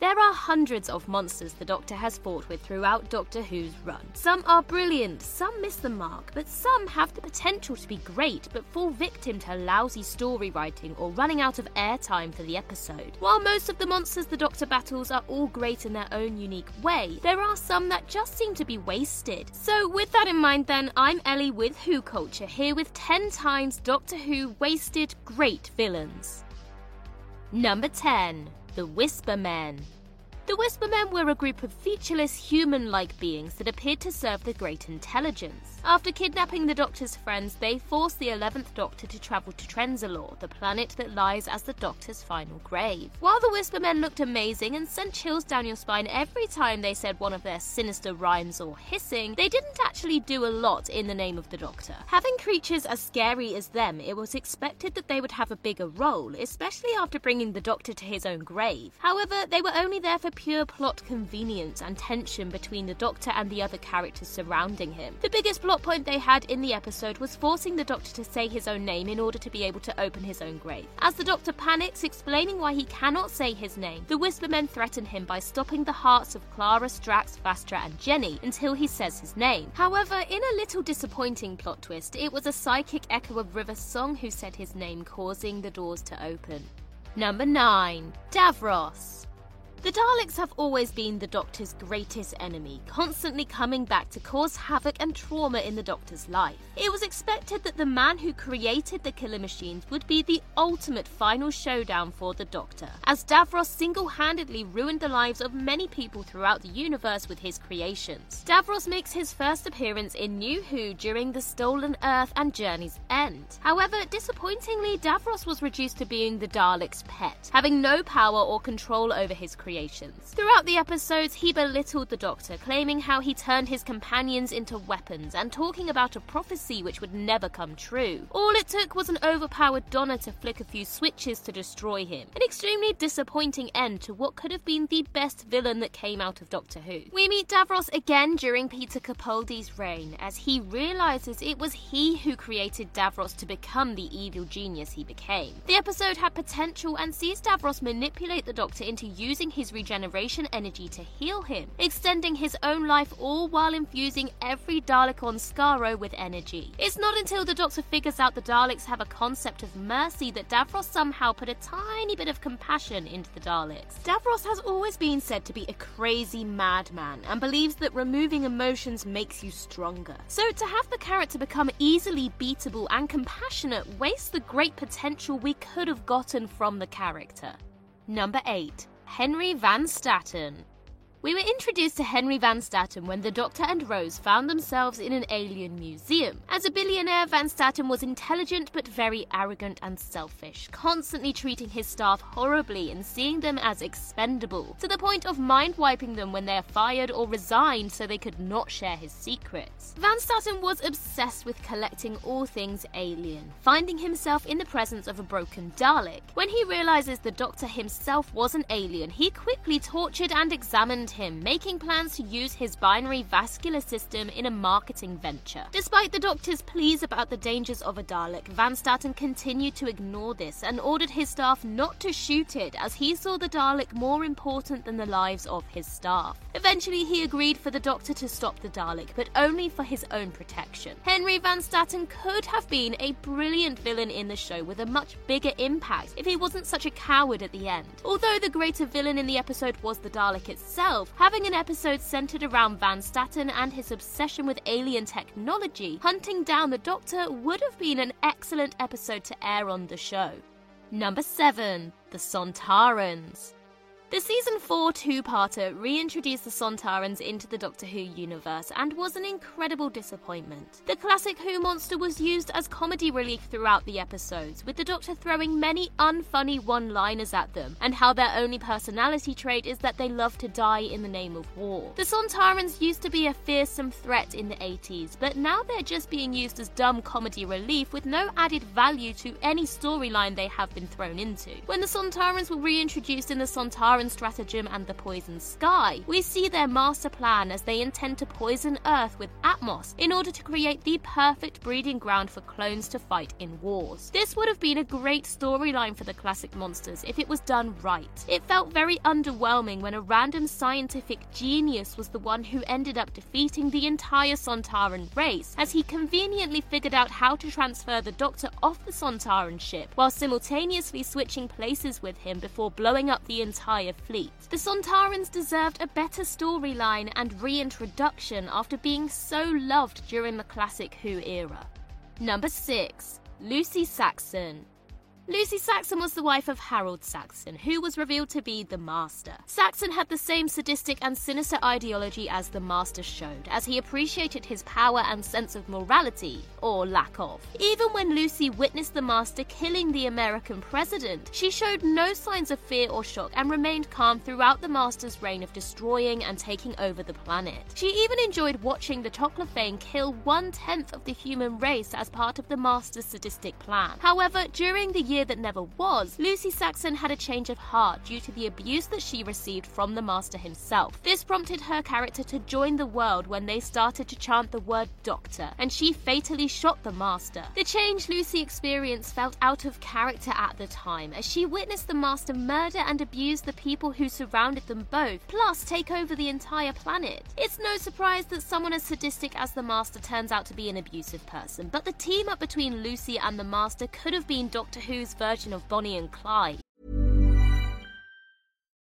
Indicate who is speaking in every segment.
Speaker 1: There are hundreds of monsters the Doctor has fought with throughout Doctor Who's run. Some are brilliant, some miss the mark, but some have the potential to be great but fall victim to lousy story writing or running out of airtime for the episode. While most of the monsters the Doctor battles are all great in their own unique way, there are some that just seem to be wasted. So, with that in mind, then, I'm Ellie with Who Culture here with 10 times Doctor Who wasted great villains. Number 10 The Whisper Men. The Whispermen were a group of featureless human like beings that appeared to serve the Great Intelligence. After kidnapping the Doctor's friends, they forced the 11th Doctor to travel to Trenzalore, the planet that lies as the Doctor's final grave. While the Whispermen looked amazing and sent chills down your spine every time they said one of their sinister rhymes or hissing, they didn't actually do a lot in the name of the Doctor. Having creatures as scary as them, it was expected that they would have a bigger role, especially after bringing the Doctor to his own grave. However, they were only there for pure plot convenience and tension between the Doctor and the other characters surrounding him. The biggest plot point they had in the episode was forcing the Doctor to say his own name in order to be able to open his own grave. As the Doctor panics, explaining why he cannot say his name, the Whispermen threaten him by stopping the hearts of Clara, Strax, Vastra, and Jenny until he says his name. However, in a little disappointing plot twist, it was a psychic echo of River Song who said his name, causing the doors to open. Number 9 Davros. The Daleks have always been the Doctor's greatest enemy, constantly coming back to cause havoc and trauma in the Doctor's life. It was expected that the man who created the killer machines would be the ultimate final showdown for the Doctor, as Davros single handedly ruined the lives of many people throughout the universe with his creations. Davros makes his first appearance in New Who during the Stolen Earth and Journey's End. However, disappointingly, Davros was reduced to being the Dalek's pet, having no power or control over his creations creations. Throughout the episodes, he belittled the Doctor, claiming how he turned his companions into weapons and talking about a prophecy which would never come true. All it took was an overpowered Donna to flick a few switches to destroy him. An extremely disappointing end to what could have been the best villain that came out of Doctor Who. We meet Davros again during Peter Capaldi's reign, as he realizes it was he who created Davros to become the evil genius he became. The episode had potential and sees Davros manipulate the Doctor into using his regeneration energy to heal him, extending his own life all while infusing every Dalek on Skaro with energy. It's not until the Doctor figures out the Daleks have a concept of mercy that Davros somehow put a tiny bit of compassion into the Daleks. Davros has always been said to be a crazy madman and believes that removing emotions makes you stronger. So to have the character become easily beatable and compassionate wastes the great potential we could have gotten from the character. Number 8. Henry Van Statten. We were introduced to Henry Van Statten when the Doctor and Rose found themselves in an alien museum. As a billionaire, Van Statten was intelligent but very arrogant and selfish, constantly treating his staff horribly and seeing them as expendable, to the point of mind wiping them when they are fired or resigned so they could not share his secrets. Van Statten was obsessed with collecting all things alien, finding himself in the presence of a broken Dalek. When he realizes the Doctor himself was an alien, he quickly tortured and examined him, making plans to use his binary vascular system in a marketing venture. Despite the doctor's pleas about the dangers of a Dalek, Van Statten continued to ignore this and ordered his staff not to shoot it as he saw the Dalek more important than the lives of his staff. Eventually, he agreed for the doctor to stop the Dalek, but only for his own protection. Henry Van Statten could have been a brilliant villain in the show with a much bigger impact if he wasn't such a coward at the end. Although the greater villain in the episode was the Dalek itself, having an episode centered around Van Statten and his obsession with alien technology, hunting down the Doctor would have been an excellent episode to air on the show. Number 7 The Sontarans. The season 4 two parter reintroduced the Sontarans into the Doctor Who universe and was an incredible disappointment. The classic Who monster was used as comedy relief throughout the episodes, with the Doctor throwing many unfunny one liners at them, and how their only personality trait is that they love to die in the name of war. The Sontarans used to be a fearsome threat in the 80s, but now they're just being used as dumb comedy relief with no added value to any storyline they have been thrown into. When the Sontarans were reintroduced in the Sontaran Stratagem and the Poison Sky, we see their master plan as they intend to poison Earth with Atmos in order to create the perfect breeding ground for clones to fight in wars. This would have been a great storyline for the classic monsters if it was done right. It felt very underwhelming when a random scientific genius was the one who ended up defeating the entire Sontaran race, as he conveniently figured out how to transfer the Doctor off the Sontaran ship while simultaneously switching places with him before blowing up the entire fleet. The Sontarans deserved a better storyline and reintroduction after being so loved during the classic Who era. Number 6 Lucy Saxon. Lucy Saxon was the wife of Harold Saxon, who was revealed to be the Master. Saxon had the same sadistic and sinister ideology as the Master showed, as he appreciated his power and sense of morality, or lack of. Even when Lucy witnessed the Master killing the American president, she showed no signs of fear or shock and remained calm throughout the Master's reign of destroying and taking over the planet. She even enjoyed watching the Toclafane kill one tenth of the human race as part of the Master's sadistic plan. However, during the year that never was, Lucy Saxon had a change of heart due to the abuse that she received from the Master himself. This prompted her character to join the world when they started to chant the word Doctor, and she fatally shot the Master. The change Lucy experienced felt out of character at the time, as she witnessed the Master murder and abuse the people who surrounded them both, plus take over the entire planet. It's no surprise that someone as sadistic as the Master turns out to be an abusive person, but the team up between Lucy and the Master could have been Doctor Who's version of Bonnie and Clyde.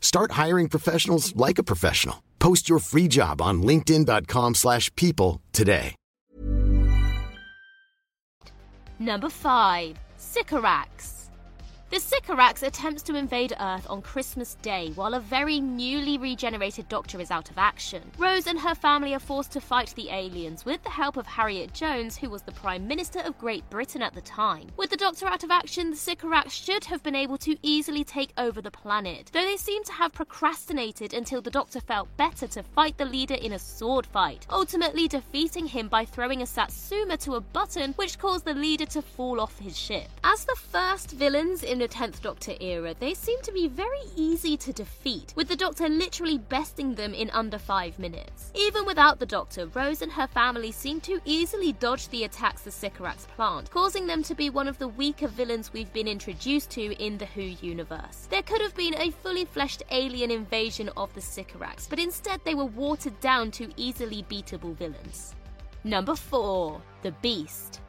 Speaker 2: Start hiring professionals like a professional. Post your free job on linkedin.com/people slash people today.
Speaker 1: Number 5. Sycorax. The Sycorax attempts to invade Earth on Christmas Day while a very newly regenerated Doctor is out of action. Rose and her family are forced to fight the aliens with the help of Harriet Jones, who was the Prime Minister of Great Britain at the time. With the Doctor out of action, the Sycorax should have been able to easily take over the planet, though they seem to have procrastinated until the Doctor felt better to fight the leader in a sword fight, ultimately defeating him by throwing a Satsuma to a button which caused the leader to fall off his ship. As the first villains in the 10th Doctor era, they seem to be very easy to defeat, with the Doctor literally besting them in under 5 minutes. Even without the Doctor, Rose and her family seem to easily dodge the attacks the Sycorax plant, causing them to be one of the weaker villains we've been introduced to in the Who universe. There could have been a fully fleshed alien invasion of the Sycorax, but instead they were watered down to easily beatable villains. Number 4 The Beast.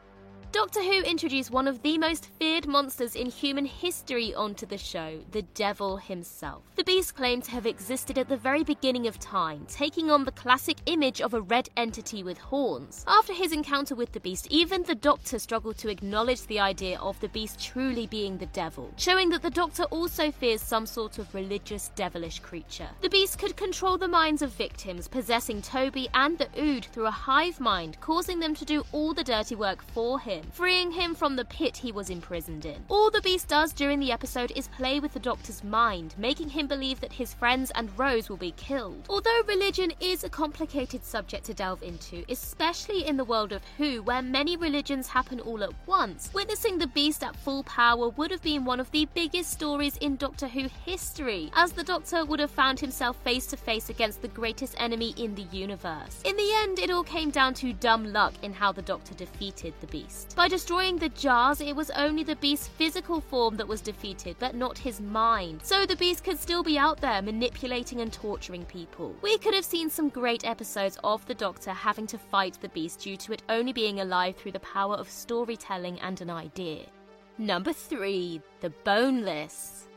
Speaker 1: Doctor Who introduced one of the most feared monsters in human history onto the show, the Devil himself. The beast claimed to have existed at the very beginning of time, taking on the classic image of a red entity with horns. After his encounter with the beast, even the Doctor struggled to acknowledge the idea of the beast truly being the devil, showing that the Doctor also fears some sort of religious devilish creature. The beast could control the minds of victims, possessing Toby and the Ood through a hive mind, causing them to do all the dirty work for him freeing him from the pit he was imprisoned in. All the Beast does during the episode is play with the Doctor's mind, making him believe that his friends and Rose will be killed. Although religion is a complicated subject to delve into, especially in the world of Who, where many religions happen all at once, witnessing the Beast at full power would have been one of the biggest stories in Doctor Who history, as the Doctor would have found himself face to face against the greatest enemy in the universe. In the end, it all came down to dumb luck in how the Doctor defeated the Beast. By destroying the jars, it was only the beast's physical form that was defeated, but not his mind. So the beast could still be out there manipulating and torturing people. We could have seen some great episodes of the Doctor having to fight the beast due to it only being alive through the power of storytelling and an idea. Number 3 The Boneless.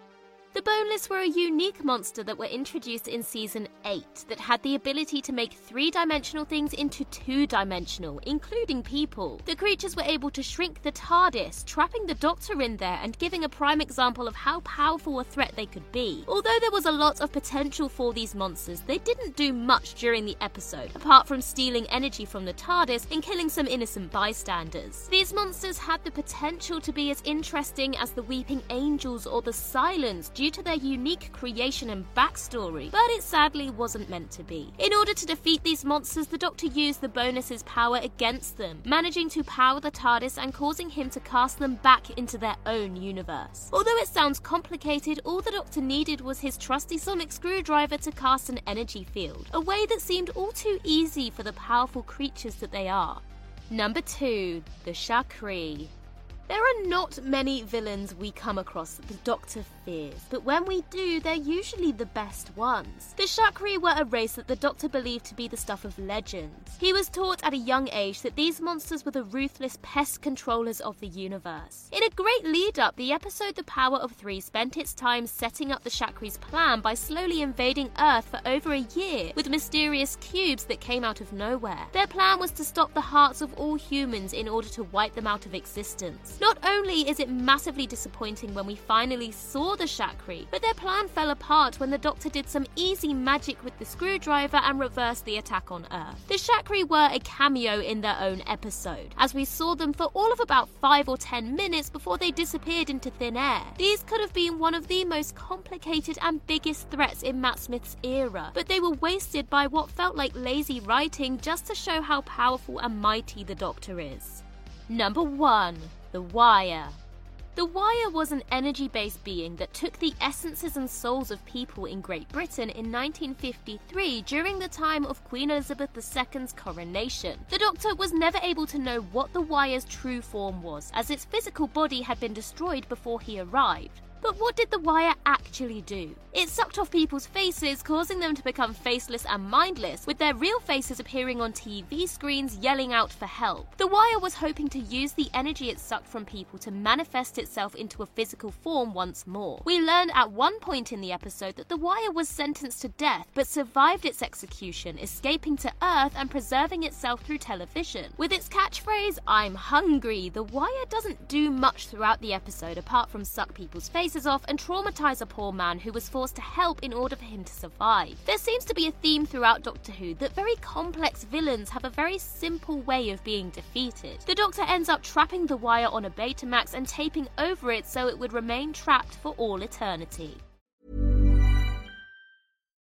Speaker 1: The Boneless were a unique monster that were introduced in season 8 that had the ability to make three dimensional things into two dimensional, including people. The creatures were able to shrink the TARDIS, trapping the Doctor in there and giving a prime example of how powerful a threat they could be. Although there was a lot of potential for these monsters, they didn't do much during the episode, apart from stealing energy from the TARDIS and killing some innocent bystanders. These monsters had the potential to be as interesting as the Weeping Angels or the Silence due to their unique creation and backstory, but it sadly wasn't meant to be. In order to defeat these monsters, the Doctor used the bonus's power against them, managing to power the TARDIS and causing him to cast them back into their own universe. Although it sounds complicated, all the Doctor needed was his trusty sonic screwdriver to cast an energy field, a way that seemed all too easy for the powerful creatures that they are. Number 2. The Shakri. There are not many villains we come across that the Doctor fears, but when we do, they're usually the best ones. The Shakri were a race that the Doctor believed to be the stuff of legends. He was taught at a young age that these monsters were the ruthless pest controllers of the universe. In a great lead up, the episode The Power of Three spent its time setting up the Shakri's plan by slowly invading Earth for over a year with mysterious cubes that came out of nowhere. Their plan was to stop the hearts of all humans in order to wipe them out of existence. Not only is it massively disappointing when we finally saw the Shakri, but their plan fell apart when the Doctor did some easy magic with the screwdriver and reversed the attack on Earth. The Shakri were a cameo in their own episode, as we saw them for all of about 5 or 10 minutes before they disappeared into thin air. These could have been one of the most complicated and biggest threats in Matt Smith's era, but they were wasted by what felt like lazy writing just to show how powerful and mighty the Doctor is. Number 1 the Wire. The Wire was an energy based being that took the essences and souls of people in Great Britain in 1953 during the time of Queen Elizabeth II's coronation. The Doctor was never able to know what the Wire's true form was, as its physical body had been destroyed before he arrived. But what did the wire actually do? It sucked off people's faces, causing them to become faceless and mindless, with their real faces appearing on TV screens yelling out for help. The wire was hoping to use the energy it sucked from people to manifest itself into a physical form once more. We learned at one point in the episode that the wire was sentenced to death, but survived its execution, escaping to Earth and preserving itself through television. With its catchphrase, I'm hungry, the wire doesn't do much throughout the episode apart from suck people's faces off and traumatize a poor man who was forced to help in order for him to survive. There seems to be a theme throughout Doctor Who that very complex villains have a very simple way of being defeated. The Doctor ends up trapping the wire on a Betamax and taping over it so it would remain trapped for all eternity.